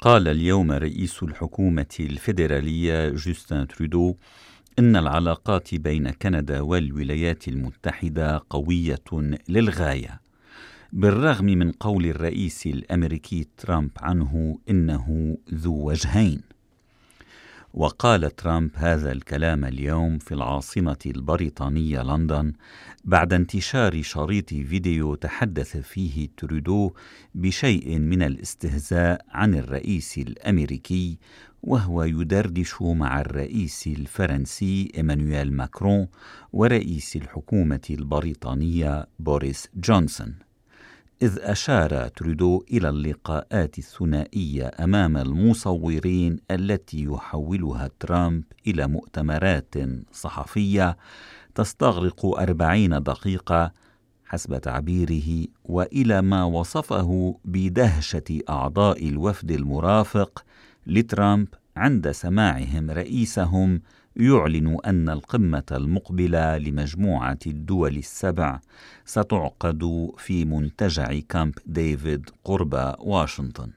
قال اليوم رئيس الحكومة الفيدرالية جوستن ترودو إن العلاقات بين كندا والولايات المتحدة قوية للغاية بالرغم من قول الرئيس الأمريكي ترامب عنه إنه ذو وجهين. وقال ترامب هذا الكلام اليوم في العاصمة البريطانية لندن بعد انتشار شريط فيديو تحدث فيه ترودو بشيء من الاستهزاء عن الرئيس الأمريكي وهو يدردش مع الرئيس الفرنسي إيمانويل ماكرون ورئيس الحكومة البريطانية بوريس جونسون. إذ أشار ترودو إلى اللقاءات الثنائية أمام المصورين التي يحولها ترامب إلى مؤتمرات صحفية تستغرق أربعين دقيقة حسب تعبيره وإلى ما وصفه بدهشة أعضاء الوفد المرافق لترامب عند سماعهم رئيسهم يعلن أن القمة المقبلة لمجموعة الدول السبع ستعقد في منتجع كامب ديفيد قرب واشنطن.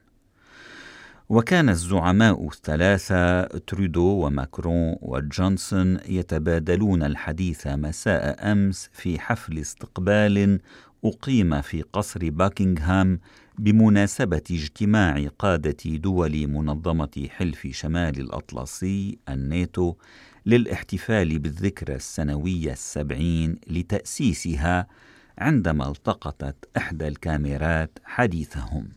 وكان الزعماء الثلاثة ترودو وماكرون وجونسون يتبادلون الحديث مساء أمس في حفل استقبال أقيم في قصر باكنغهام بمناسبة اجتماع قادة دول منظمة حلف شمال الأطلسي الناتو للاحتفال بالذكرى السنوية السبعين لتأسيسها عندما التقطت إحدى الكاميرات حديثهم.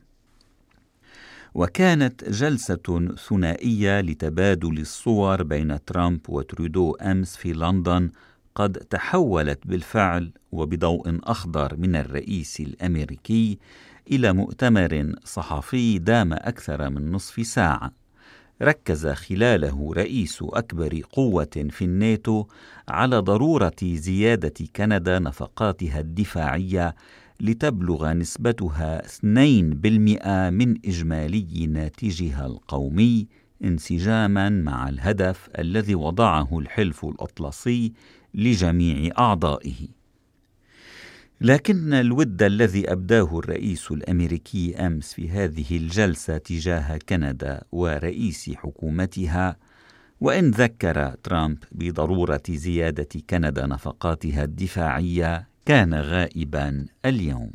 وكانت جلسة ثنائية لتبادل الصور بين ترامب وترودو أمس في لندن قد تحولت بالفعل وبضوء أخضر من الرئيس الأمريكي إلى مؤتمر صحفي دام أكثر من نصف ساعة. ركز خلاله رئيس أكبر قوة في الناتو على ضرورة زيادة كندا نفقاتها الدفاعية لتبلغ نسبتها 2% من إجمالي ناتجها القومي انسجاما مع الهدف الذي وضعه الحلف الأطلسي لجميع أعضائه. لكن الود الذي ابداه الرئيس الامريكي امس في هذه الجلسه تجاه كندا ورئيس حكومتها وان ذكر ترامب بضروره زياده كندا نفقاتها الدفاعيه كان غائبا اليوم.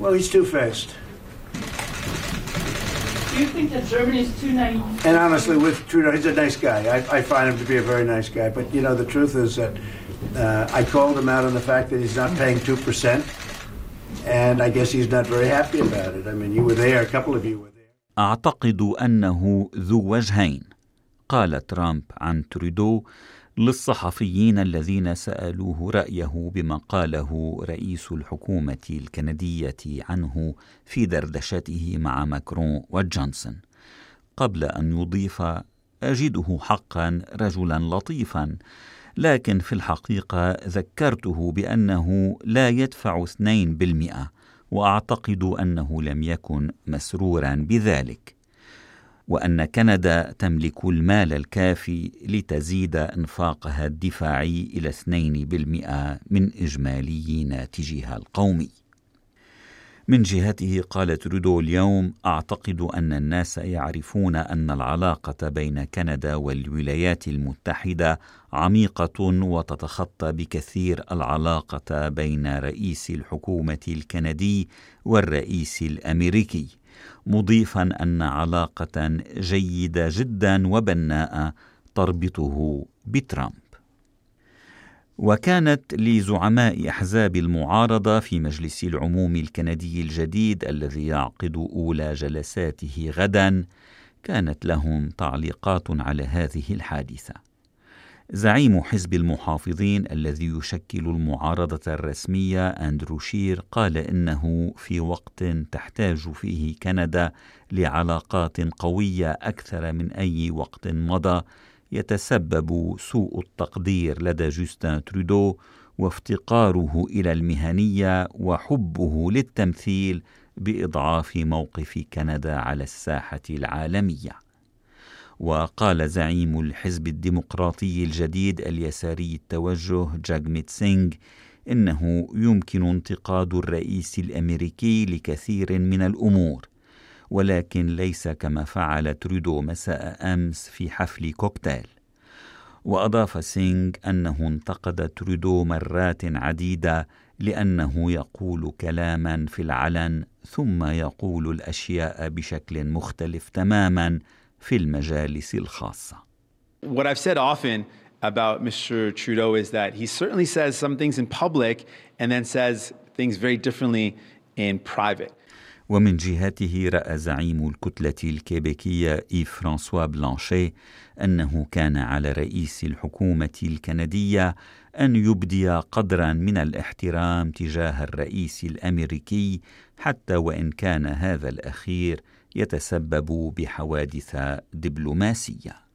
Well, he's too fast. Do you think that Germany is too naive? And honestly, with Trudeau, he's a nice guy. I, I find him to be a very nice guy. But you know, the truth is that Uh, I called him out on the fact that he's not paying 2%, and I guess he's not very happy about it. I mean, you were there, a couple of you were there. أعتقد أنه ذو وجهين قال ترامب عن ترودو للصحفيين الذين سألوه رأيه بما قاله رئيس الحكومة الكندية عنه في دردشته مع ماكرون وجونسون قبل أن يضيف أجده حقا رجلا لطيفا لكن في الحقيقة ذكرته بأنه لا يدفع 2% وأعتقد أنه لم يكن مسرورا بذلك. وأن كندا تملك المال الكافي لتزيد إنفاقها الدفاعي إلى 2% من إجمالي ناتجها القومي. من جهته قال ترودو اليوم أعتقد أن الناس يعرفون أن العلاقة بين كندا والولايات المتحدة عميقة وتتخطى بكثير العلاقة بين رئيس الحكومة الكندي والرئيس الأمريكي مضيفا أن علاقة جيدة جدا وبناءه تربطه بترامب. وكانت لزعماء أحزاب المعارضة في مجلس العموم الكندي الجديد الذي يعقد أولى جلساته غدا كانت لهم تعليقات على هذه الحادثة. زعيم حزب المحافظين الذي يشكل المعارضة الرسمية أندرو شير قال إنه في وقت تحتاج فيه كندا لعلاقات قوية أكثر من أي وقت مضى يتسبب سوء التقدير لدى جوستن ترودو وافتقاره إلى المهنية وحبه للتمثيل بإضعاف موقف كندا على الساحة العالمية. وقال زعيم الحزب الديمقراطي الجديد اليساري التوجه جاجميت سينغ إنه يمكن انتقاد الرئيس الأمريكي لكثير من الأمور ولكن ليس كما فعل ترودو مساء أمس في حفل كوكتيل وأضاف سينغ أنه انتقد ترودو مرات عديدة لأنه يقول كلاما في العلن ثم يقول الأشياء بشكل مختلف تماما في المجالس الخاصة What I've said often about Mr. Trudeau is that he certainly says some things in public and then says things very differently in private. ومن جهته رأى زعيم الكتلة الكيبيكيه إيف فرانسوا بلانشي أنه كان على رئيس الحكومة الكندية أن يبدي قدرا من الاحترام تجاه الرئيس الأمريكي حتى وإن كان هذا الأخير يتسبب بحوادث دبلوماسية.